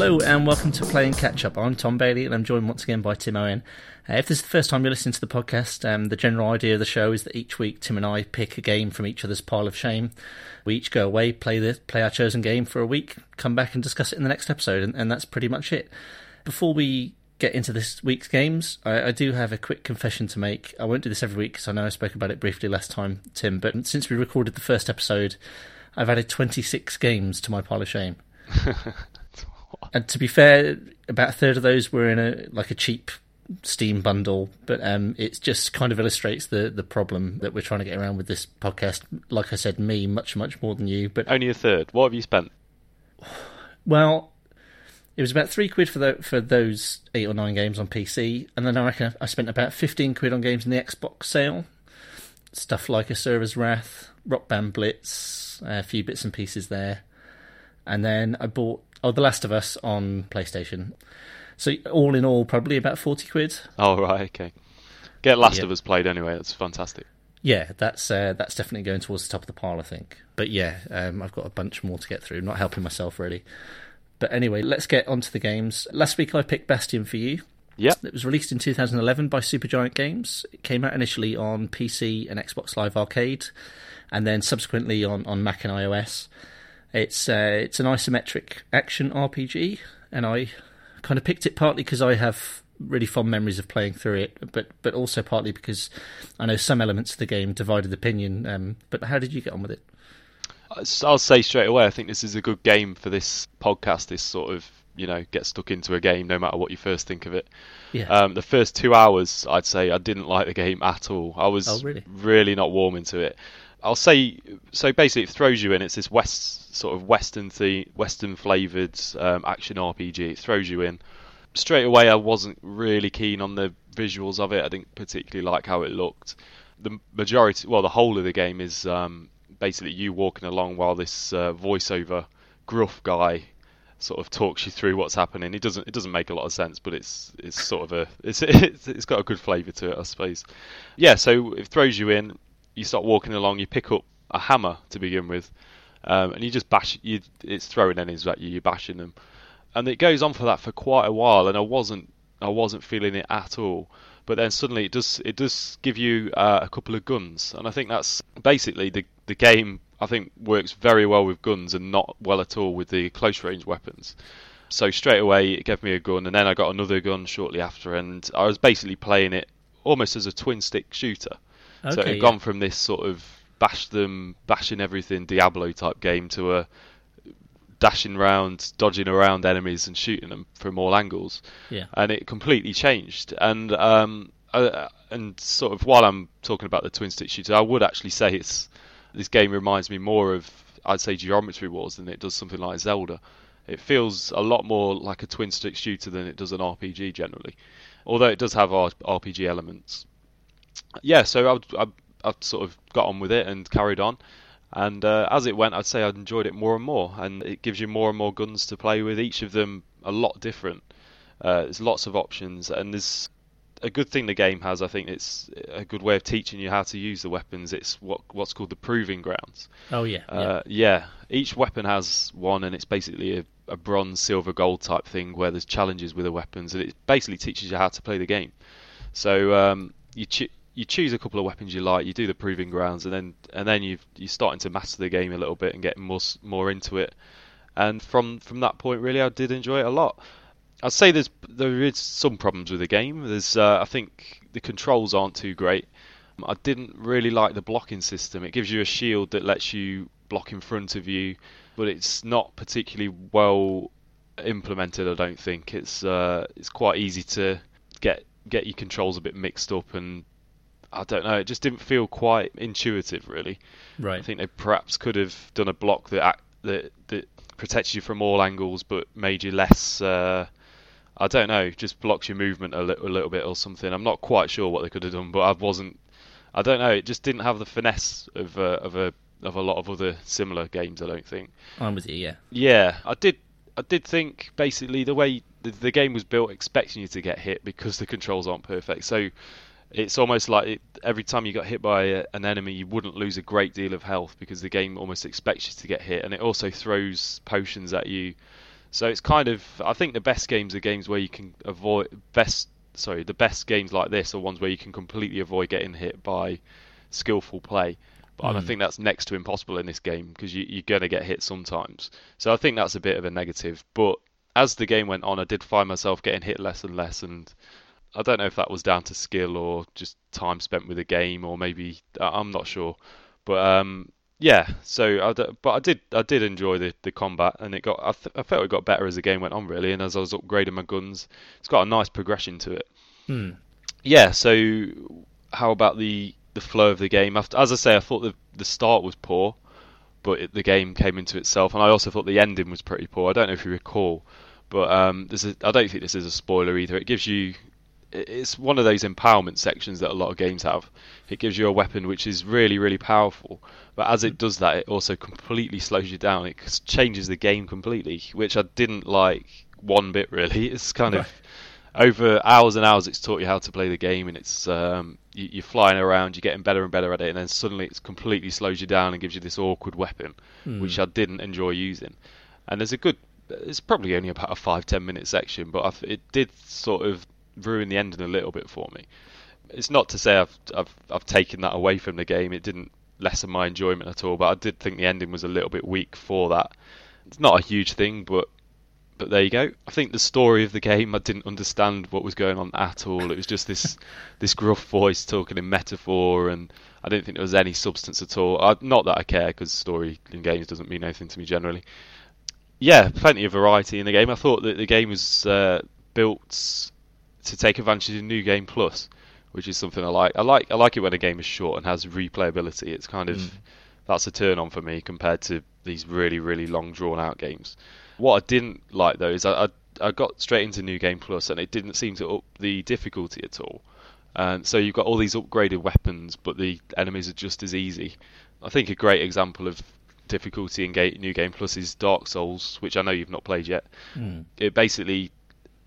Hello and welcome to Playing Catch Up. I'm Tom Bailey and I'm joined once again by Tim Owen. Uh, if this is the first time you're listening to the podcast, um, the general idea of the show is that each week Tim and I pick a game from each other's pile of shame. We each go away, play the play our chosen game for a week, come back and discuss it in the next episode, and, and that's pretty much it. Before we get into this week's games, I, I, do have a quick confession to make. I won't do this every week because I know I spoke about it briefly last time, Tim, but since we recorded the first episode, I've added 26 games to my pile of shame. and to be fair, about a third of those were in a like a cheap Steam bundle, but um, it just kind of illustrates the the problem that we're trying to get around with this podcast. Like I said, me much much more than you, but only a third. What have you spent? Well, it was about three quid for the, for those eight or nine games on PC, and then I reckon I spent about fifteen quid on games in the Xbox sale. Stuff like Asura's Wrath, Rock Band Blitz, a few bits and pieces there, and then I bought oh The Last of Us on PlayStation. So all in all, probably about forty quid. Oh right, okay. Get Last yeah. of Us played anyway. That's fantastic. Yeah, that's uh, that's definitely going towards the top of the pile, I think. But yeah, um, I've got a bunch more to get through. Not helping myself really. But anyway, let's get onto the games. Last week I picked Bastion for you. Yeah. It was released in 2011 by Supergiant Games. It came out initially on PC and Xbox Live Arcade, and then subsequently on, on Mac and iOS. It's uh, it's an isometric action RPG, and I kind of picked it partly because I have really fond memories of playing through it, but but also partly because I know some elements of the game divided opinion. Um, but how did you get on with it? I'll say straight away, I think this is a good game for this podcast. This sort of, you know, get stuck into a game no matter what you first think of it. Yeah. Um, the first two hours, I'd say I didn't like the game at all. I was oh, really? really not warm into it. I'll say so. Basically, it throws you in. It's this west sort of western the western flavored um, action RPG. It throws you in straight away. I wasn't really keen on the visuals of it. I didn't particularly like how it looked. The majority, well, the whole of the game is um, basically you walking along while this uh, voiceover gruff guy sort of talks you through what's happening. It doesn't it doesn't make a lot of sense, but it's it's sort of a it's it's, it's got a good flavour to it, I suppose. Yeah, so it throws you in. You start walking along. You pick up a hammer to begin with, um, and you just bash. You it's throwing enemies at you. You're bashing them, and it goes on for that for quite a while. And I wasn't I wasn't feeling it at all but then suddenly it does it does give you uh, a couple of guns, and I think that's basically the the game. I think works very well with guns and not well at all with the close range weapons. So straight away it gave me a gun, and then I got another gun shortly after, and I was basically playing it almost as a twin stick shooter. Okay, so it had yeah. gone from this sort of bash them, bashing everything Diablo type game to a dashing around, dodging around enemies and shooting them from all angles. Yeah. And it completely changed. And um, uh, and sort of while I'm talking about the twin stick shooter, I would actually say it's this game reminds me more of I'd say Geometry Wars than it does something like Zelda. It feels a lot more like a twin stick shooter than it does an RPG generally, although it does have RPG elements. Yeah, so I, I, I sort of got on with it and carried on. And uh, as it went, I'd say I enjoyed it more and more, and it gives you more and more guns to play with. Each of them a lot different. Uh, there's lots of options, and there's a good thing the game has. I think it's a good way of teaching you how to use the weapons. It's what what's called the proving grounds. Oh yeah, uh, yeah. Each weapon has one, and it's basically a, a, bronze, silver, gold type thing where there's challenges with the weapons, and it basically teaches you how to play the game. So um, you you choose a couple of weapons you like, you do the proving grounds, and then and then you you're starting to master the game a little bit and getting more more into it. And from from that point, really, I did enjoy it a lot. I'd say there's there is some problems with the game. There's uh, I think the controls aren't too great. I didn't really like the blocking system. It gives you a shield that lets you block in front of you, but it's not particularly well implemented. I don't think it's uh, it's quite easy to get get your controls a bit mixed up and I don't know. It just didn't feel quite intuitive, really. Right. I think they perhaps could have done a block that that that protects you from all angles, but made you less. Uh, I don't know. Just blocks your movement a little, a little bit or something. I'm not quite sure what they could have done, but I wasn't. I don't know. It just didn't have the finesse of uh, of a of a lot of other similar games. I don't think. I'm with you. Yeah. Yeah, I did. I did think basically the way the, the game was built, expecting you to get hit because the controls aren't perfect. So it's almost like it, every time you got hit by a, an enemy, you wouldn't lose a great deal of health because the game almost expects you to get hit, and it also throws potions at you So it's kind of I think the best games are games where you can avoid best sorry the best games like this are ones where you can completely avoid getting hit by skillful play. But mm. I hmm. think that's next to impossible in this game because you, you're going to get hit sometimes. So I think that's a bit of a negative. But as the game went on, I did find myself getting hit less and less, and I don't know if that was down to skill or just time spent with the game, or maybe I'm not sure. But um, yeah, so I, but I did I did enjoy the, the combat, and it got I, th- I, felt it got better as the game went on really, and as I was upgrading my guns, it's got a nice progression to it. Hmm. Yeah, so how about the the flow of the game? As I say, I thought the the start was poor, but it, the game came into itself, and I also thought the ending was pretty poor. I don't know if you recall, but um, a, I don't think this is a spoiler either. It gives you it's one of those empowerment sections that a lot of games have. It gives you a weapon which is really, really powerful, but as it does that, it also completely slows you down. It changes the game completely, which I didn't like one bit really. It's kind of over hours and hours. It's taught you how to play the game, and it's um, you, are flying around, you're getting better and better at it, and then suddenly it completely slows you down and gives you this awkward weapon, mm. which I didn't enjoy using. And there's a good, it's probably only about a five ten minute section, but it did sort of ruin the ending a little bit for me. It's not to say I've I've I've taken that away from the game. It didn't lessen my enjoyment at all, but I did think the ending was a little bit weak for that. It's not a huge thing, but but there you go. I think the story of the game I didn't understand what was going on at all. It was just this this gruff voice talking in metaphor, and I didn't think there was any substance at all. I, not that I care, because story in games doesn't mean anything to me generally. Yeah, plenty of variety in the game. I thought that the game was uh, built to take advantage of New Game Plus, which is something I like. I like I like it when a game is short and has replayability. It's kind of mm. that's a turn on for me compared to these really really long drawn out games. What I didn't like though is I, I, I got straight into New Game Plus and it didn't seem to up the difficulty at all. And so you've got all these upgraded weapons, but the enemies are just as easy. I think a great example of difficulty in New Game Plus is Dark Souls, which I know you've not played yet. Mm. It basically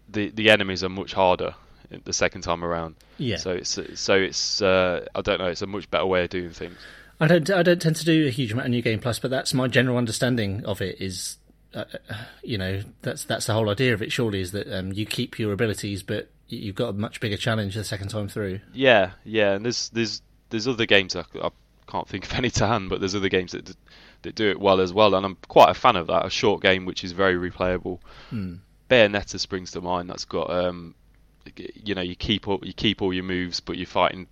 the the enemies are much harder the second time around. Yeah. So it's so it's uh, I don't know. It's a much better way of doing things. I don't I don't tend to do a huge amount of new game plus, but that's my general understanding of it. Is uh, uh, you know that's that's the whole idea of it. Surely is that um, you keep your abilities, but you've got a much bigger challenge the second time through. Yeah, yeah, and there's there's there's other games I, I can't think of any to hand, but there's other games that that do it well as well, and I'm quite a fan of that. A short game which is very replayable. Hmm. Bayonetta springs to mind. That's got um, you know you keep all, you keep all your moves, but you're fighting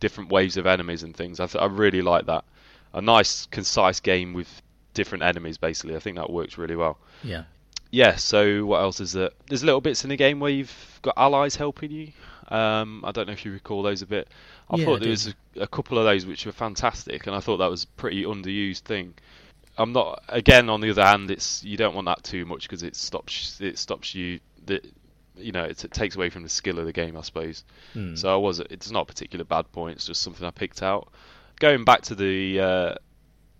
different waves of enemies and things. I, th- I really like that. A nice, concise game with different enemies. Basically, I think that works really well. Yeah. Yeah. So what else is there? There's little bits in the game where you've got allies helping you. Um, I don't know if you recall those a bit. I yeah, thought there was a, a, couple of those which were fantastic, and I thought that was a pretty underused thing. I'm not. Again, on the other hand, it's you don't want that too much because it stops it stops you. The, you know, it, it, takes away from the skill of the game, I suppose. Mm. So I was. It's not a particular bad point. It's just something I picked out. Going back to the uh,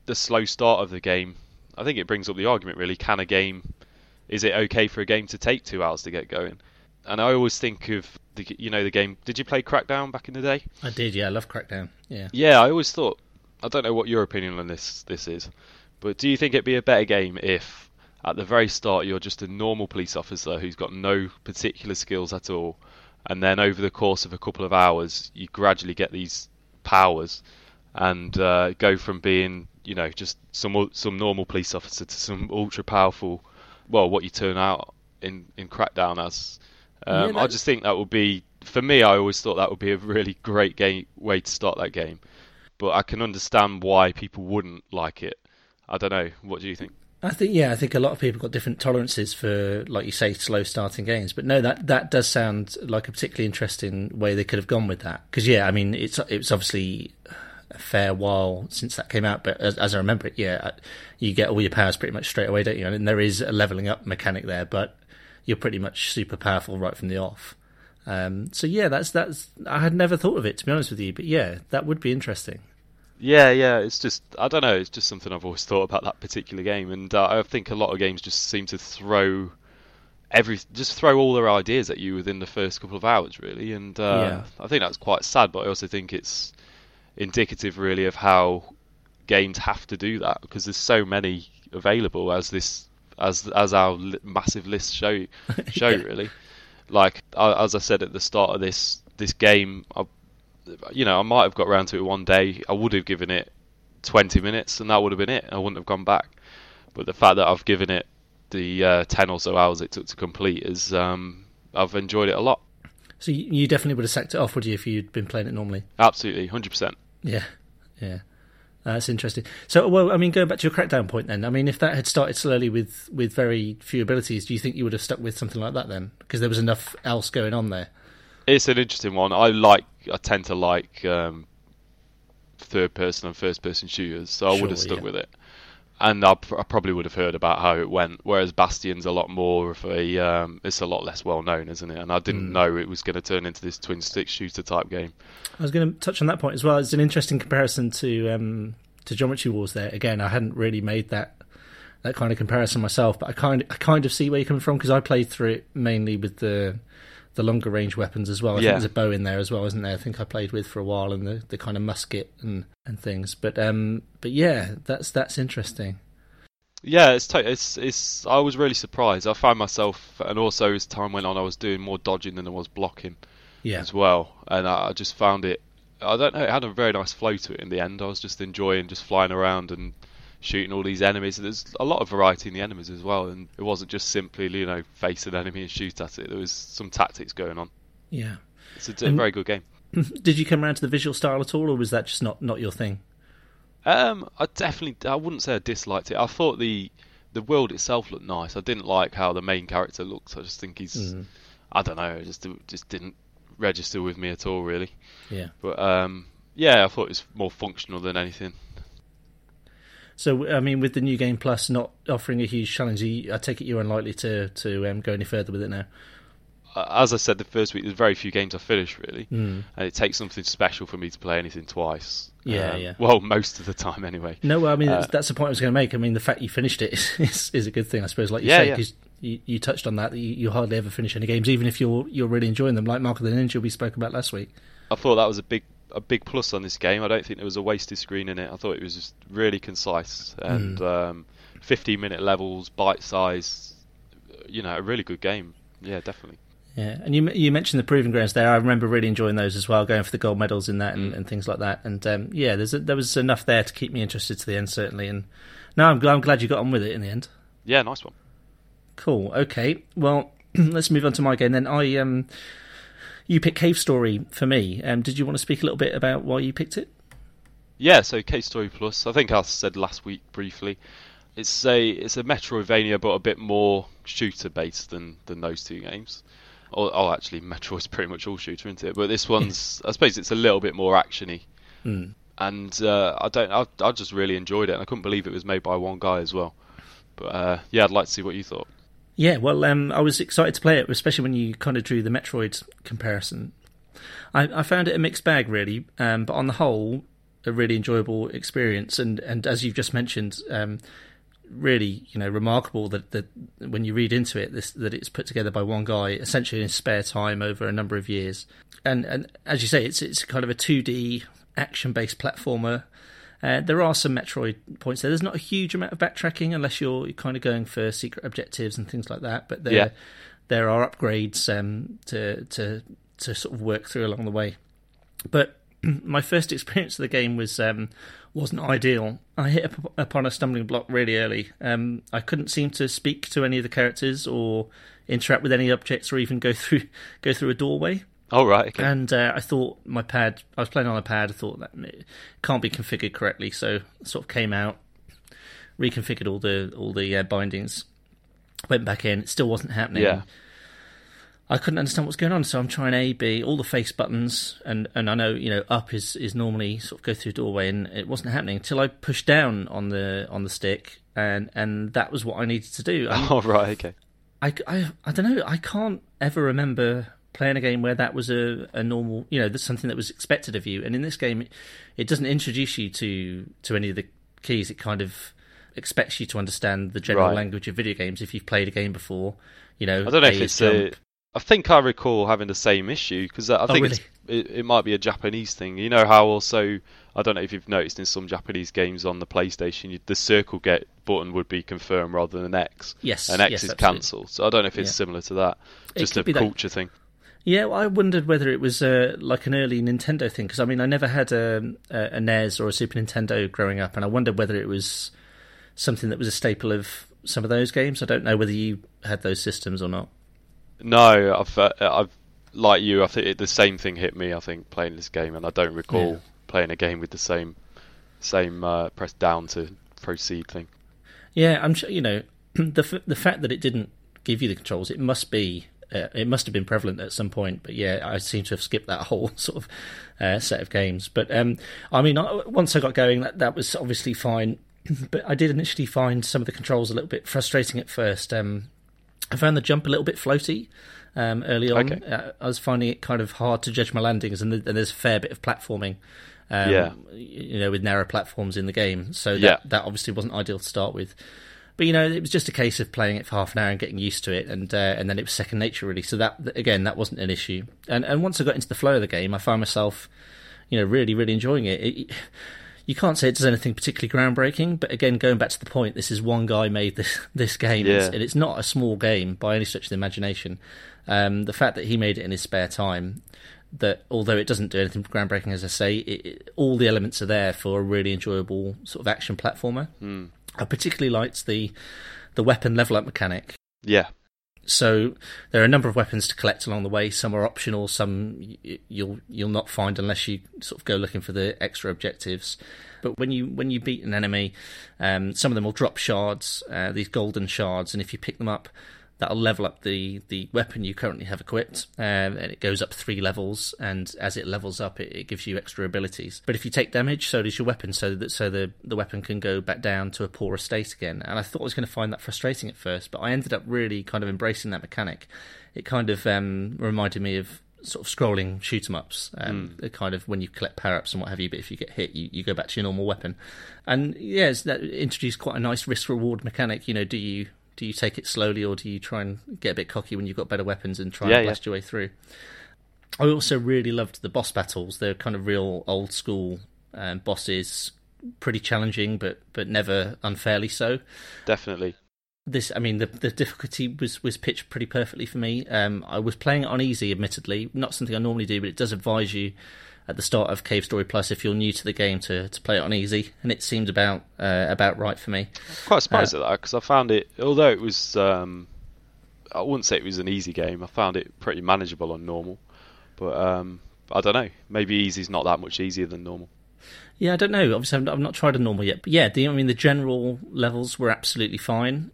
the slow start of the game, I think it brings up the argument. Really, can a game? Is it okay for a game to take two hours to get going? And I always think of the, you know, the game. Did you play Crackdown back in the day? I did. Yeah, I love Crackdown. Yeah. Yeah, I always thought. I don't know what your opinion on this this is. But do you think it'd be a better game if, at the very start, you're just a normal police officer who's got no particular skills at all, and then over the course of a couple of hours, you gradually get these powers and uh, go from being, you know, just some some normal police officer to some ultra powerful, well, what you turn out in in Crackdown as. Um, yeah, I just think that would be, for me, I always thought that would be a really great game way to start that game. But I can understand why people wouldn't like it I don't know. What do you think? I think yeah, I think a lot of people got different tolerances for, like you say, slow starting games. But no, that that does sound like a particularly interesting way they could have gone with that. Because yeah, I mean, it's it's obviously a fair while since that came out, but as, as I remember it, yeah, you get all your powers pretty much straight away, don't you? And there is a leveling up mechanic there, but you're pretty much super powerful right from the off. Um, so yeah, that's that's I had never thought of it to be honest with you, but yeah, that would be interesting. Yeah, yeah. It's just I don't know. It's just something I've always thought about that particular game, and uh, I think a lot of games just seem to throw every just throw all their ideas at you within the first couple of hours, really. And uh, yeah. I think that's quite sad, but I also think it's indicative, really, of how games have to do that because there's so many available as this as as our li- massive list show show yeah. really. Like as I said at the start of this this game, I, you know, I might have got around to it one day. I would have given it 20 minutes, and that would have been it. I wouldn't have gone back. But the fact that I've given it the uh, 10 or so hours it took to complete is um, I've enjoyed it a lot. So you definitely would have sacked it off, would you, if you'd been playing it normally? Absolutely, 100%. Yeah, yeah. That's interesting. So, well, I mean, going back to your crackdown point, then, I mean, if that had started slowly with with very few abilities, do you think you would have stuck with something like that then? Because there was enough else going on there. It's an interesting one. I like, I tend to like um, third person and first person shooters, so I sure, would have stuck yeah. with it and I, I, probably would have heard about how it went. Whereas Bastion's a lot more of a, um, it's a lot less well known, isn't it? And I didn't mm. know it was going to turn into this twin stick shooter type game. I was going to touch on that point as well. It's an interesting comparison to um, to Geometry Wars. There again, I hadn't really made that that kind of comparison myself, but I kind I kind of see where you're coming from because I played through it mainly with the the longer range weapons as well. I yeah. think there's a bow in there as well, isn't there? I think I played with for a while and the, the kind of musket and, and things. But um, but yeah, that's that's interesting. Yeah, it's, t- it's it's. I was really surprised. I found myself, and also as time went on, I was doing more dodging than I was blocking, yeah. as well. And I, I just found it. I don't know. It had a very nice flow to it in the end. I was just enjoying just flying around and shooting all these enemies. There's a lot of variety in the enemies as well, and it wasn't just simply you know face an enemy and shoot at it. There was some tactics going on. Yeah, it's a, a very good game. Did you come around to the visual style at all, or was that just not not your thing? Um, I definitely I wouldn't say I disliked it. I thought the the world itself looked nice. I didn't like how the main character looks. I just think he's mm. I don't know. It just just didn't register with me at all really. Yeah. But um, yeah, I thought it was more functional than anything. So, I mean, with the new game plus not offering a huge challenge, I take it you're unlikely to to um, go any further with it now. As I said the first week, there's very few games I finished really, mm. and it takes something special for me to play anything twice. Yeah, um, yeah. Well, most of the time anyway. No, I mean uh, that's the point I was going to make. I mean, the fact you finished it is, is, is a good thing, I suppose. Like you yeah, say, because yeah. you, you, touched on that, that you, you, hardly ever finish any games, even if you're you're really enjoying them. Like Mark of the Ninja we spoke about last week. I thought that was a big a big plus on this game. I don't think there was a wasted screen in it. I thought it was just really concise and mm. um, 15 minute levels, bite size. You know, a really good game. Yeah, definitely. Yeah, and you you mentioned the proving grounds there. I remember really enjoying those as well, going for the gold medals in that and, mm. and things like that. And um, yeah, there's a, there was enough there to keep me interested to the end, certainly. And no, I'm, I'm glad you got on with it in the end. Yeah, nice one. Cool. Okay. Well, let's move on to my game then. I um, you picked Cave Story for me. Um, did you want to speak a little bit about why you picked it? Yeah. So Cave Story Plus. I think I said last week briefly. It's a it's a Metroidvania, but a bit more shooter based than than those two games oh, oh, actually, Metroid's pretty much all shooter, isn't it? But this one's, I suppose, it's a little bit more actiony. Mm. And uh, I don't, I, I just really enjoyed it, and I couldn't believe it was made by one guy as well. But uh, yeah, I'd like to see what you thought. Yeah, well, um, I was excited to play it, especially when you kind of drew the Metroid comparison. I, I found it a mixed bag, really, um, but on the whole, a really enjoyable experience. And, and as you've just mentioned, um, really, you know, remarkable that, that when you read into it, this that it's put together by one guy, essentially in spare time over a number of years. And and as you say, it's it's kind of a two D action based platformer. Uh, there are some Metroid points there. There's not a huge amount of backtracking unless you're kind of going for secret objectives and things like that. But there yeah. there are upgrades um, to to to sort of work through along the way. But my first experience of the game was um, wasn't ideal. I hit up upon a stumbling block really early. Um, I couldn't seem to speak to any of the characters or interact with any objects or even go through go through a doorway. Oh right, okay. And uh, I thought my pad. I was playing on a pad. I thought that it can't be configured correctly, so sort of came out, reconfigured all the all the uh, bindings, went back in. It still wasn't happening. Yeah. I couldn't understand what's going on, so I'm trying A, B, all the face buttons, and, and I know you know up is, is normally sort of go through doorway, and it wasn't happening until I pushed down on the on the stick, and and that was what I needed to do. oh right, okay. I, I, I don't know. I can't ever remember playing a game where that was a, a normal, you know, that's something that was expected of you. And in this game, it, it doesn't introduce you to to any of the keys. It kind of expects you to understand the general right. language of video games if you've played a game before. You know, I don't know if it's jump, a I think I recall having the same issue because uh, I Oh, think really? it, it might be a Japanese thing. You know how also I don't know if you've noticed in some Japanese games on the PlayStation, you, the circle get button would be confirmed rather than an X, Yes, and X yes, is cancelled. So I don't know if it's Yeah. similar to that, just a that- culture thing. Yeah, well, I wondered whether it was uh, like an early Nintendo thing because I mean I never had a, a, a NES or a Super Nintendo growing up, and I wondered whether it was something that was a staple of some of those games. I don't know whether you had those systems or not. No, I've uh, I've like you. I think it, the same thing hit me. I think playing this game, and I don't recall Yeah. playing a game with the same same uh, press down to proceed thing. Yeah, I'm sure you know the f- the fact that it didn't give you the controls. It must be uh, it must have been prevalent at some point. But yeah, I seem to have skipped that whole sort of uh, set of games. But um, I mean, I, once I got going, that that was obviously fine. but I did initially find some of the controls a little bit frustrating at first. Um, I found the jump a little bit floaty um, early on. Okay. Uh, I was finding it kind of hard to judge my landings, and, th- and there's a fair bit of platforming. Um, Yeah. you know, with narrow platforms in the game, so that, Yeah. that obviously wasn't ideal to start with. But you know, it was just a case of playing it for half an hour and getting used to it, and uh, and then it was second nature really. So that again, that wasn't an issue. And and once I got into the flow of the game, I found myself, you know, really really enjoying it. it you can't say it does anything particularly groundbreaking, but again, going back to the point, this is one guy made this this game, Yeah. and it's not a small game by any stretch of the imagination. Um, the fact that he made it in his spare time, that although it doesn't do anything groundbreaking, as I say, it, it, all the elements are there for a really enjoyable sort of action platformer. Hmm. I particularly liked the the weapon level up mechanic. Yeah, So there are a number of weapons to collect along the way. Some are optional. Some you'll you'll not find unless you sort of go looking for the extra objectives. But when you when you beat an enemy, um, some of them will drop shards, uh, these golden shards, and if you pick them up, that'll level up the, the weapon you currently have equipped, um, and it goes up three levels. And as it levels up, it, it gives you extra abilities. But if you take damage, so does your weapon, so that so the the weapon can go back down to a poorer state again. And I thought I was going to find that frustrating at first, but I ended up really kind of embracing that mechanic. It kind of um, reminded me of sort of scrolling shoot 'em ups, um, the kind of when you collect power ups and what have you. But if you get hit, you, you go back to your normal weapon. And yes, that introduced quite a nice risk reward mechanic. You know, do you do you take it slowly or do you try and get a bit cocky when you've got better weapons and try Yeah, and yeah. blast your way through? I also really loved the boss battles. They're kind of real old school um, bosses, pretty challenging, but but never unfairly so definitely. this i mean the the difficulty was was pitched pretty perfectly for me um i was playing it on easy admittedly not something i normally do but it does advise you at the start of cave story plus if you're new to the game to to play it on easy and it seemed about uh, about right for me Quite surprised at that because I found it, although it was, um, I wouldn't say it was an easy game. I found it pretty manageable on normal, but um, I don't know. Maybe easy's not that much easier than normal. Yeah i don't know obviously i've, I've not tried a normal yet but yeah the i mean the general levels were absolutely fine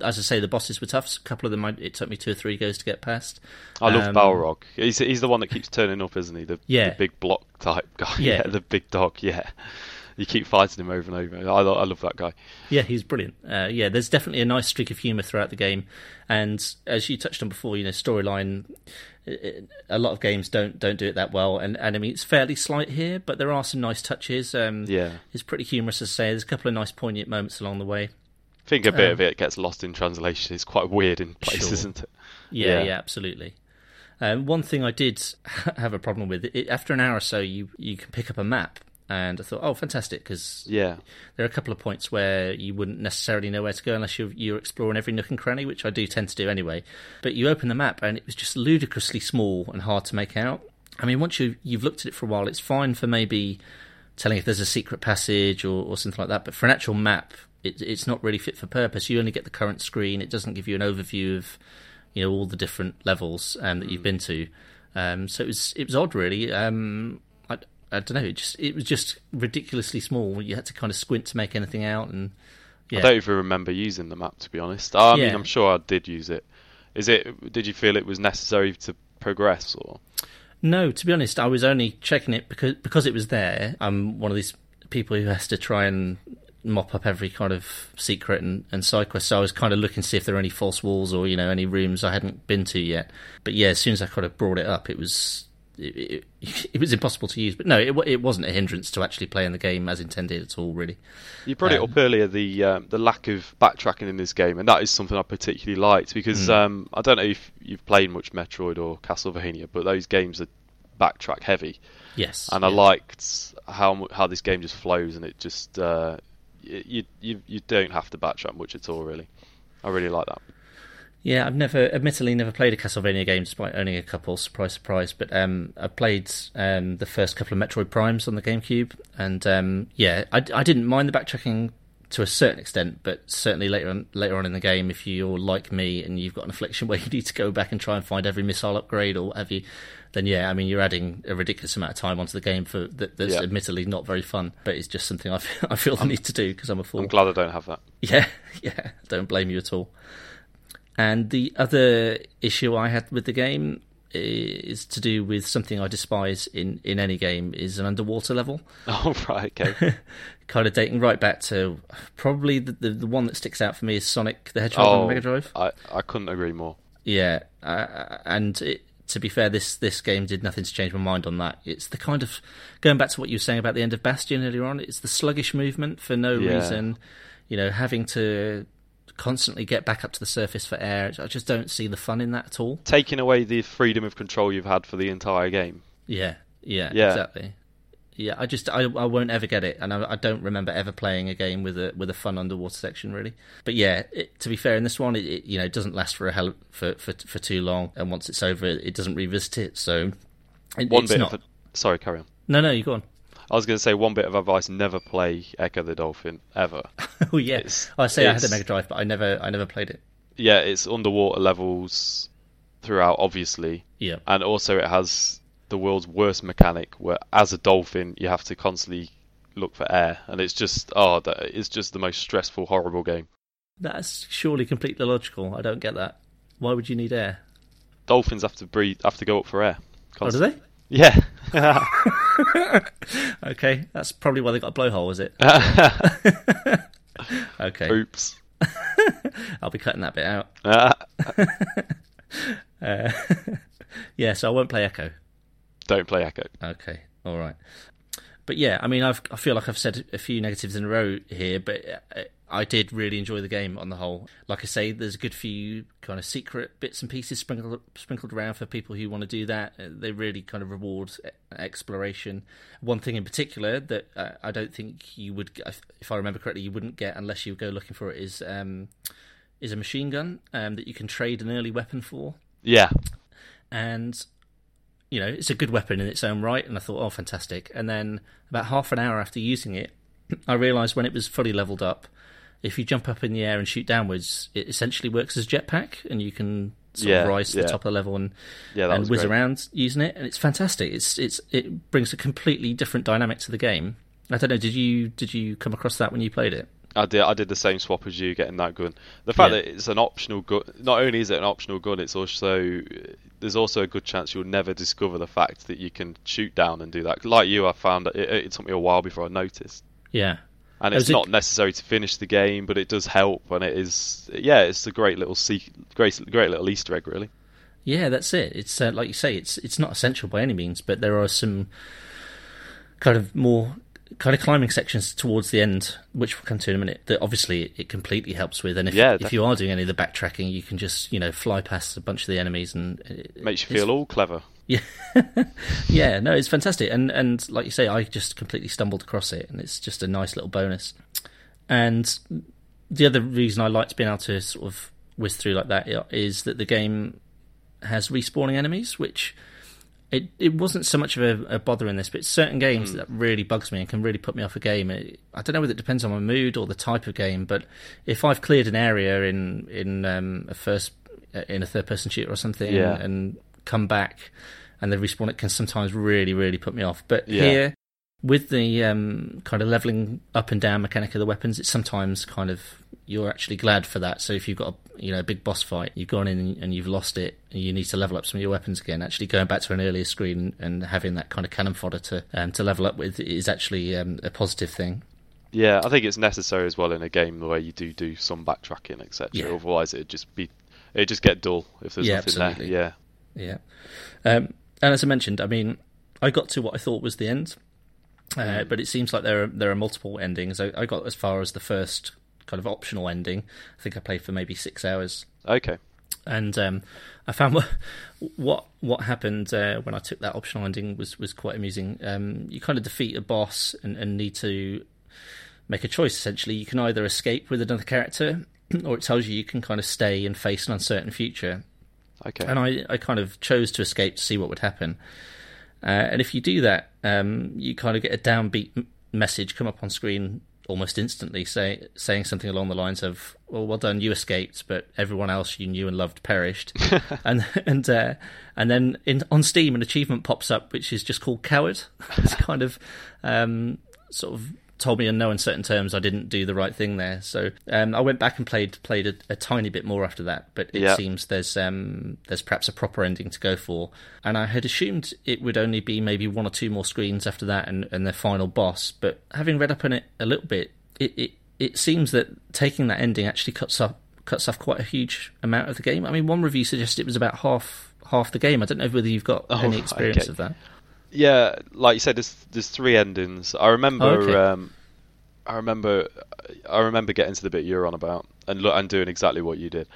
as i say the bosses were tough a couple of them I, it took me two or three goes to get past I love Um, Balrog. He's he's the one that keeps turning up, isn't he? The, Yeah. the big block type guy. Yeah. the big dog. Yeah, you keep fighting him over and over. I, I love that guy. Yeah, he's brilliant. Uh, yeah, there's definitely a nice streak of humour throughout the game, and as you touched on before, you know, storyline. A lot of games don't don't do it that well, and, and I mean it's fairly slight here, but there are some nice touches. Um, Yeah, it's pretty humorous to say. There's a couple of nice poignant moments along the way. I think a bit Um, of it gets lost in translation. It's quite weird in places, Sure. isn't it? Yeah, Yeah. yeah, absolutely. Um, one thing I did have a problem with it, after an hour or so, you you can pick up a map, and I thought, oh, fantastic, because Yeah, there are a couple of points where you wouldn't necessarily know where to go unless you're, you're exploring every nook and cranny, which I do tend to do anyway. But you open the map and it was just ludicrously small and hard to make out. I mean, once you, you've looked at it for a while, it's fine for maybe telling if there's a secret passage or, or something like that. But for an actual map, it, it's not really fit for purpose. You only get the current screen. It doesn't give you an overview of you know all the different levels um, that you've been to. Um, so it was it was odd, really. Um, I, don't know. It just it was just ridiculously small. You had to kind of squint to make anything out, and yeah, I don't even remember using the map to be honest. I mean, I'm sure I did use it. Is it? Did you feel it was necessary to progress, or No, to be honest, I was only checking it because because it was there. I'm one of these people who has to try and mop up every kind of secret and, and side quest. So I was kind of looking to see if there are any false walls or you know any rooms I hadn't been to yet. But yeah, as soon as I kind of brought it up, it was it, it, it, was impossible to use. But no, it, it wasn't a hindrance to actually playing the game as intended at all, really. You brought um, it up earlier the um, the lack of backtracking in this game, and that is something I particularly liked because mm. um, I don't know if you've played much Metroid or Castlevania, but those games are backtrack heavy. Yes, and yeah. I liked how how this game just flows, and it just uh, you you you don't have to backtrack much at all, really. I really like that. Yeah, I've never, admittedly, never played a Castlevania game despite owning a couple. Surprise, surprise! But um, I played um, the first couple of Metroid Primes on the GameCube, and um, yeah, I, I didn't mind the backtracking to a certain extent, but certainly later on, later on in the game, if you're like me and you've got an affliction where you need to go back and try and find every missile upgrade or what have you, then yeah, I mean you're adding a ridiculous amount of time onto the game for that, that's yeah. admittedly not very fun, but it's just something I feel, I feel the need to do because I'm a fool. I'm glad I don't have that. Yeah, yeah, don't blame you at all. And the other issue I had with the game is to do with something I despise in, in any game is an underwater level. Oh right, okay. kind of dating right back to probably the, the, the one that sticks out for me is Sonic the Hedgehog oh, on Mega Drive. I I couldn't agree more. Yeah, uh, and it, to be fair, this this game did nothing to change my mind on that. It's the kind of going back to what you were saying about the end of Bastion earlier on. It's the sluggish movement for no yeah. reason. You know, having to constantly get back up to the surface for air. I just don't see the fun in that at all. Taking away the freedom of control you've had for the entire game. Yeah, yeah, yeah. exactly. Yeah, I just I, I won't ever get it, and I, I, don't remember ever playing a game with a with a fun underwater section really. But yeah, it, to be fair, in this one, it, it, you know doesn't last for a hell for, for for too long, and once it's over, it doesn't revisit it. So one bit not... a... sorry, carry on. No, no, you go on. I was going to say one bit of advice: never play Ecco the Dolphin ever. oh yeah, I say I had a Mega Drive, but I never, I never played it. Yeah, it's underwater levels throughout, obviously. Yeah, and also it has the world's worst mechanic, where as a dolphin you have to constantly look for air, and it's just oh, that it's just the most stressful, horrible game. That's surely completely logical. I don't get that. Why would you need air? Dolphins have to breathe, have to go up for air. Constantly. Oh, do they? Yeah. okay, that's probably why they got a blowhole, is it? okay. Oops. I'll be cutting that bit out. uh, yeah, so I won't play Ecco. Don't play Ecco. Okay, all right. But yeah, I mean, I've, I feel like I've said a few negatives in a row here, but uh, I did really enjoy the game on the whole. Like I say, there's a good few kind of secret bits and pieces sprinkled sprinkled around for people who want to do that. Uh, they really kind of reward exploration. One thing in particular that uh, I don't think you would, if I remember correctly, you wouldn't get unless you go looking for it is um, is a machine gun um, that you can trade an early weapon for. Yeah, and you know it's a good weapon in its own right. And I thought, oh, fantastic. And then about half an hour after using it, I realised when it was fully leveled up if you jump up in the air and shoot downwards, it essentially works as a jetpack, and you can sort yeah, of rise to yeah. the top of the level and yeah, and whiz great. around using it, and it's fantastic. It's it's it brings a completely different dynamic to the game. I don't know. Did you did you come across that when you played it? I did. I did the same swap as you, getting that gun. The fact that it's an optional gun. Not only is it an optional gun, it's also there's also a good chance you'll never discover the fact that you can shoot down and do that. Like you, I found it, it took me a while before I noticed. Yeah, and it's not necessary to finish the game, but it does help, and it is yeah, it's a great little se- great great little Easter egg, really. Yeah, that's it. It's uh, like you say, it's it's not essential by any means, but there are some kind of more kind of climbing sections towards the end, which we'll come to in a minute. That obviously it completely helps with, and if yeah, if you are doing any of the backtracking, you can just you know fly past a bunch of the enemies and it, makes you feel all clever. Yeah, yeah, no, it's fantastic, and and like you say, I just completely stumbled across it, and it's just a nice little bonus. And the other reason I liked being able to sort of whiz through like that is that the game has respawning enemies, which it it wasn't so much of a, a bother in this, but certain games mm. that really bugs me and can really put me off a game. It, I don't know whether it depends on my mood or the type of game, but if I've cleared an area in in um, a first in a third person shooter or something yeah. and, and come back and the respawn it can sometimes really really put me off but yeah. here with the um, kind of leveling up and down mechanic of the weapons it's sometimes kind of you're actually glad for that so if you've got a you know a big boss fight you've gone in and you've lost it and you need to level up some of your weapons again actually going back to an earlier screen and having that kind of cannon fodder to um, to level up with is actually um, a positive thing yeah, I think it's necessary as well in a game where you do do some backtracking, etc. Yeah. Otherwise, it'd just be it'd just get dull if there's yeah, nothing absolutely. there. Yeah, yeah. Um, and as I mentioned, I mean, I got to what I thought was the end, uh, Mm. but it seems like there are there are multiple endings. I, I got as far as the first kind of optional ending. I think I played for maybe six hours, Okay. and um, I found what what what happened uh, when I took that optional ending was was quite amusing. Um, you kind of defeat a boss and, and need to make a choice. Essentially, you can either escape with another character, or it tells you you can kind of stay and face an uncertain future. Okay. And I, I kind of chose to escape to see what would happen. Uh, and if you do that, um, you kind of get a downbeat m- message come up on screen almost instantly, say, saying something along the lines of, "Well, well done, you escaped, but everyone else you knew and loved perished." and and uh, and then in, on Steam, an achievement pops up which is just called "Coward." it's kind of um, sort of told me in no uncertain terms I didn't do the right thing there. So um, I went back and played played a, a tiny bit more after that, but it Yeah. seems there's um, there's perhaps a proper ending to go for. And I had assumed it would only be maybe one or two more screens after that and, and their final boss. But having read up on it a little bit, it, it it seems that taking that ending actually cuts off cuts off quite a huge amount of the game. I mean, one review suggested it was about half half the game. I don't know whether you've got Oh, any experience okay. of that. Yeah, like you said, there's there's three endings. I remember. Oh, okay. um, I remember. I remember getting to the bit you're on about and look and doing exactly what you did.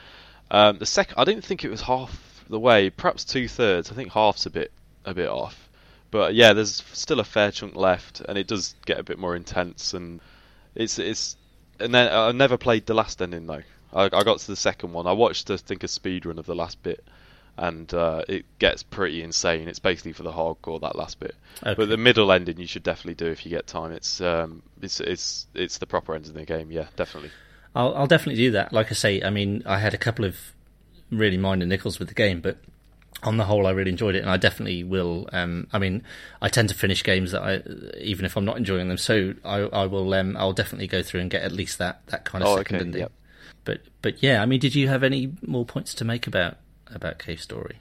Um, the second, I didn't think it was half the way. Perhaps two thirds. I think half's a bit a bit off. But yeah, there's still a fair chunk left, and it does get a bit more intense. And it's it's. And then I never played the last ending though. I, I got to the second one. I watched, I think, a speed run of the last bit, and uh, it gets pretty insane. It's basically for the hardcore that last bit. Okay. But the middle ending you should definitely do if you get time. It's um, it's it's it's the proper end of the game. Yeah, definitely. I'll, I'll definitely do that. Like I say, I mean, I had a couple of really minor nickels with the game, but on the whole, I really enjoyed it, and I definitely will. Um, I mean, I tend to finish games that I, even if I'm not enjoying them, so I, I will. Um, I'll definitely go through and get at least that that kind of Oh, second okay, ending. yep. But but yeah, I mean, did you have any more points to make about about Cave Story?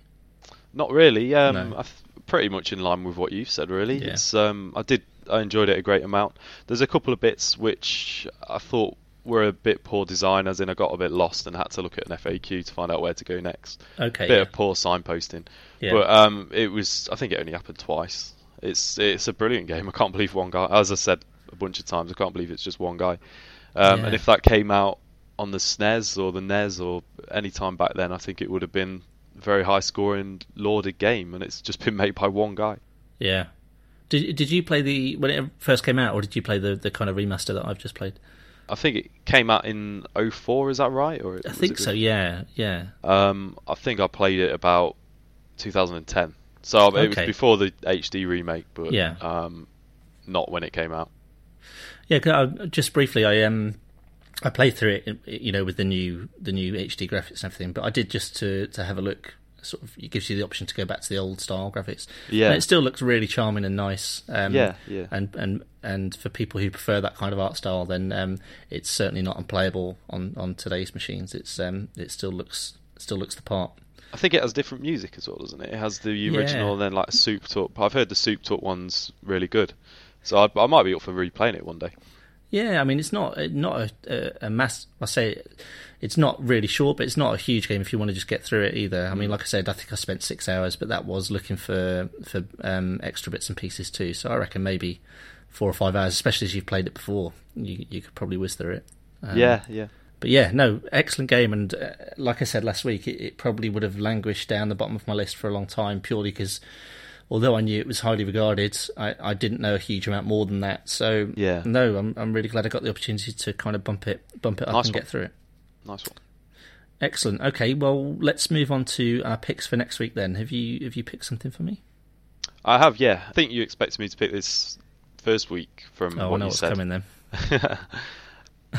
Not really. Um, No. Pretty much in line with what you've said. Really, Yeah. it's um, I did I enjoyed it a great amount. There's a couple of bits which I thought were a bit poor design, as in I got a bit lost and had to look at an FAQ to find out where to go next. Okay, bit yeah. of poor signposting. Yeah. But um, it was I think it only happened twice. It's it's a brilliant game. I can't believe one guy. As I said a bunch of times, I can't believe it's just one guy. Um, Yeah. And if that came out on the SNES or the NES or any time back then, I think it would have been a very high scoring, lauded game. And it's just been made by one guy. yeah. Did did you play the when it first came out, or did you play the the kind of remaster that I've just played? I think it came out in 04, is that right? Or I think so. Yeah, yeah. Um, I think I played it about 2010. So it was before the HD remake, but Yeah. um, not when it came out. Yeah, I, just briefly, I um, I played through it, you know, with the new the new HD graphics and everything. But I did just to to have a look. Sort of, it gives you the option to go back to the old style graphics. Yeah. and it still looks really charming and nice. Um, Yeah, yeah. And and and for people who prefer that kind of art style, then um, it's certainly not unplayable on on today's machines. It's um, it still looks still looks the part. I think it has different music as well, doesn't it? It has the Yeah. original and then like a souped up. I've heard the souped up one's really good, so I, I might be up for replaying it one day. Yeah, I mean it's not not a, a, a mass. I say it's not really short, but it's not a huge game if you want to just get through it either. I mean, like I said, I think I spent six hours, but that was looking for for um, extra bits and pieces too. So I reckon maybe four or five hours, especially as you've played it before, you you could probably whiz through it. Um, yeah, yeah, but yeah, no, excellent game, and uh, like I said last week, it, it probably would have languished down the bottom of my list for a long time purely because. Although I knew it was highly regarded, I, I didn't know a huge amount more than that. So Yeah. no, I'm I'm really glad I got the opportunity to kind of bump it bump it up Nice and one. get through it. nice one. Excellent. Okay, well let's move on to our picks for next week. Then have you have you picked something for me? I have, yeah. I think you expected me to pick this first week from Oh, I what know you what's said. coming then.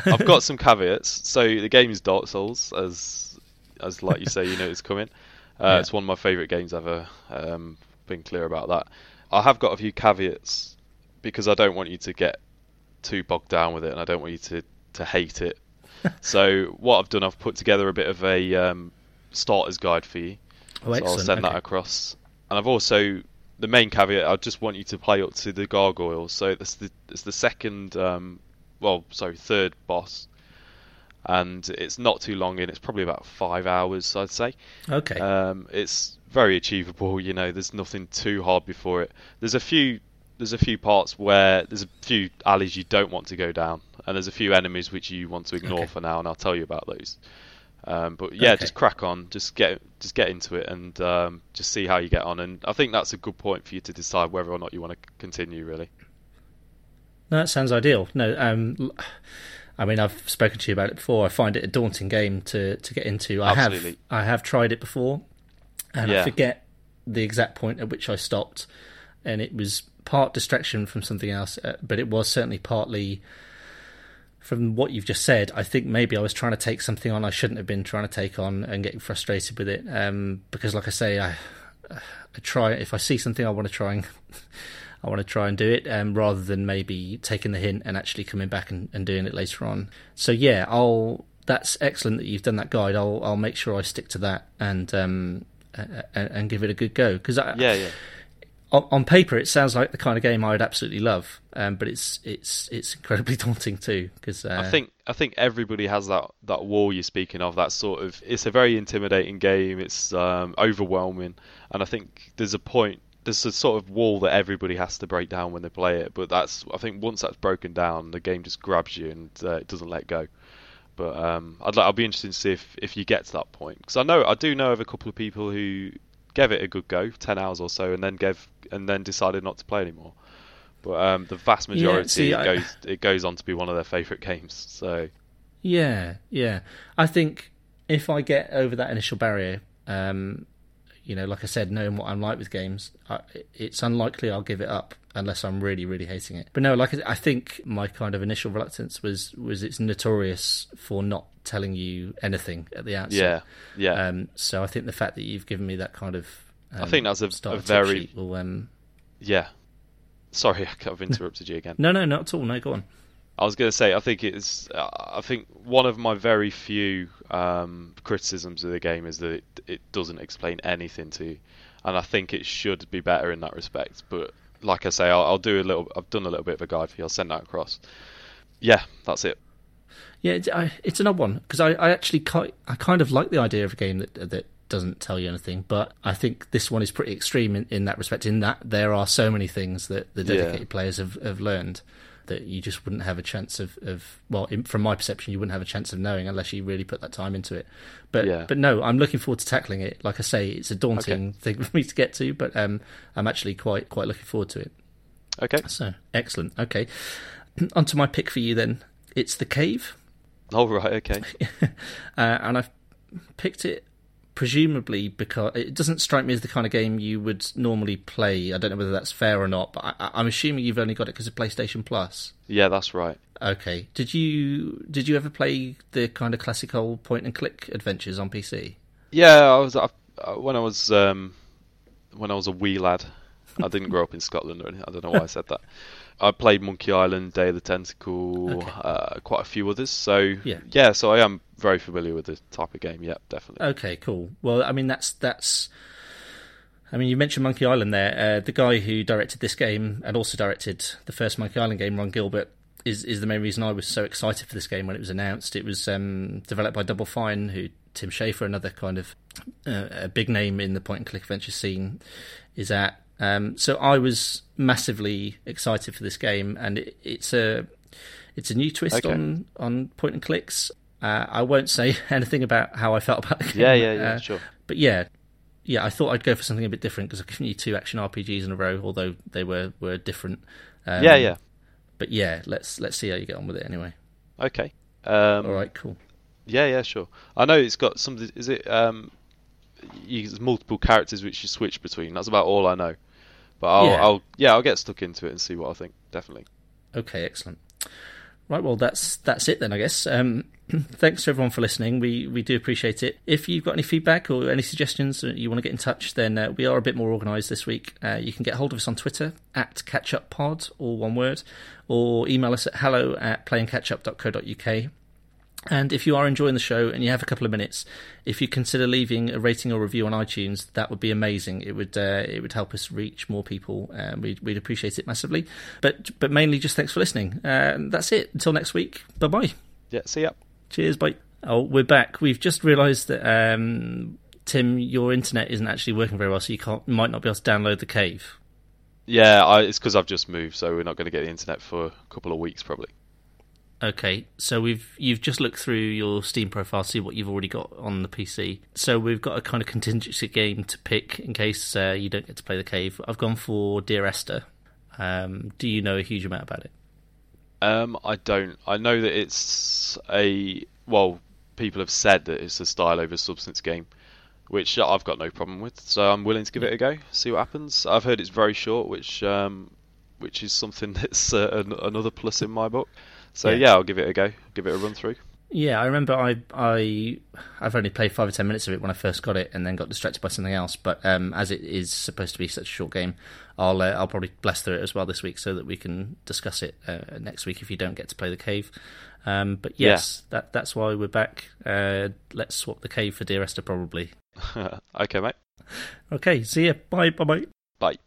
I've got some caveats. So the game is Dark Souls, as as like you say, you know it's coming. Uh, Yeah. It's one of my favourite games ever. Um, been clear about that. I have got a few caveats because I don't want you to get too bogged down with it, and I don't want you to to hate it. so what I've done, I've put together a bit of a um, starter's guide for you. Oh, so I'll send that across. And I've also the main caveat. I just want you to play up to the gargoyles. So it's the it's the second, um, well, sorry, third boss, and it's not too long in. It's probably about five hours, I'd say. Okay. Um, it's very achievable. You know, there's nothing too hard before it. There's a few there's a few parts where there's a few alleys you don't want to go down, and there's a few enemies which you want to ignore Okay. for now, and I'll tell you about those. Um, but yeah, Okay. just crack on, just get just get into it, and um, just see how you get on. And I think that's a good point for you to decide whether or not you want to continue. Really, No, that sounds ideal. No, um, I mean, I've spoken to you about it before. I find it a daunting game to, to get into. I Absolutely. have I have tried it before, and I forget the exact point at which I stopped, and it was part distraction from something else, uh, but it was certainly partly from what you've just said. I think maybe I was trying to take something on I shouldn't have been trying to take on, and getting frustrated with it. Um, because, like I say, I I try if I see something I want to try and I want to try and do it um, rather than maybe taking the hint and actually coming back and, and doing it later on. So yeah, I'll. That's excellent that you've done that guide. I'll I'll make sure I stick to that and um and, and give it a good go because yeah, yeah, on, on paper it sounds like the kind of game I'd absolutely love, um, but it's it's it's incredibly daunting too because uh, I think I think everybody has that that wall you're speaking of. That sort of it's a very intimidating game. It's um, overwhelming, and I think there's a point. There's a sort of wall that everybody has to break down when they play it. But that's I think once that's broken down, the game just grabs you and uh, it doesn't let go. But um, I'd like, I'll be interested to see if, if you get to that point because I know I do know of a couple of people who gave it a good go, ten hours or so, and then gave and then decided not to play anymore. But um, the vast majority see, it I- goes it goes on to be one of their favourite games. So Yeah, yeah. I think if I get over that initial barrier, um, you know, like I said, knowing what I'm like with games, I, it's unlikely I'll give it up unless I'm really, really hating it. But no, like I I think my kind of initial reluctance was was it's notorious for not telling you anything at the outset. yeah, yeah. Um, so I think the fact that you've given me that kind of, um, I think that's a- a very- will, um, Yeah. Sorry, I've interrupted you again. no, no, not at all. No, go on. I was going to say, I think it's, I think one of my very few um, criticisms of the game is that it, it doesn't explain anything to you, and I think it should be better in that respect. But like I say, I'll, I'll do a little. I've done a little bit of a guide for you. I'll send that across. Yeah, that's it. Yeah, it's, I, it's an odd one because I, I actually ki I kind of like the idea of a game that that doesn't tell you anything, but I think this one is pretty extreme in, in that respect. In that there are so many things that the Yeah. dedicated players have, have learned that you just wouldn't have a chance of, of well, in, from my perception, you wouldn't have a chance of knowing unless you really put that time into it. But Yeah. but no, I'm looking forward to tackling it. Like I say, it's a daunting thing for me to get to, but um, I'm actually quite quite looking forward to it. Okay. So excellent. Okay, on to my pick for you then. It's the cave. All right. Okay. uh, and I've picked it presumably because it doesn't strike me as the kind of game you would normally play. I don't know whether that's fair or not, but I, I'm assuming you've only got it because of PlayStation Plus. Yeah, that's right. Okay. Did you did you ever play the kind of classic old point and click adventures on PC? Yeah, I was I, uh, when I was um, when I was a wee lad. I didn't grow up in Scotland or anything. I don't know why I said that. I played Monkey Island, Day of the Tentacle, Okay. uh, quite a few others. So Yeah. yeah, so I am very familiar with the type of game. Yeah, definitely. Okay, cool. Well, I mean that's that's. I mean, you mentioned Monkey Island there. Uh, the guy who directed this game and also directed the first Monkey Island game, Ron Gilbert, is is the main reason I was so excited for this game when it was announced. It was um, developed by Double Fine, who Tim Schafer, another kind of uh, a big name in the point and click adventure scene, is at. Um, so I was massively excited for this game, and it, it's a it's a new twist Okay. on on point and clicks. Uh, I won't say anything about how I felt about the game. yeah, yeah, yeah. uh, sure. but yeah, yeah, I thought I'd go for something a bit different because I've given you two action RPGs in a row, although they were were different. Um, yeah, yeah. But yeah, let's let's see how you get on with it anyway. Okay. Um, All right, cool. Yeah, yeah, sure. I know it's got some. Is it? Um, you, there's multiple characters which you switch between. That's about all I know. But I'll, Yeah. I'll, yeah, I'll get stuck into it and see what I think. Definitely. Okay, excellent. Right, well that's that's it then, I guess. Um, thanks to everyone for listening. We we do appreciate it. If you've got any feedback or any suggestions or you want to get in touch, then uh, we are a bit more organised this week. Uh, you can get hold of us on Twitter at catchuppod, all one word, or email us at hello at playandcatchup.co.uk. And if you are enjoying the show and you have a couple of minutes, if you consider leaving a rating or review on iTunes, that would be amazing. It would uh, it would help us reach more people. and we'd, we'd appreciate it massively. But but mainly just thanks for listening. Uh, that's it. Until next week. Bye bye. Yeah. See ya. Cheers. Bye. Oh, we're back. We've just realised that um, Tim, your internet isn't actually working very well, so you can't might not be able to download the cave. Yeah, I, it's because I've just moved, so we're not going to get the internet for a couple of weeks probably. Okay, so we've you've just looked through your Steam profile, see what you've already got on the PC. So we've got a kind of contingency game to pick in case uh, you don't get to play the cave. I've gone for Dear Esther. Um, do you know a huge amount about it? Um, I don't. I know that it's a well. People have said that it's a style over substance game, which I've got no problem with. So I'm willing to give it a go, see what happens. I've heard it's very short, which um, which is something that's uh, an, another plus in my book. So yeah. yeah, I'll give it a go. Give it a run through. Yeah, I remember I I I've only played five or ten minutes of it when I first got it, and then got distracted by something else. But um, as it is supposed to be such a short game, I'll uh, I'll probably blast through it as well this week, so that we can discuss it uh, next week if you don't get to play the cave. Um, but yes, yeah. that that's why we're back. Uh, let's swap the cave for Dear Esther, probably. okay, mate. Okay, see ya. Bye. Bye. Bye. Bye.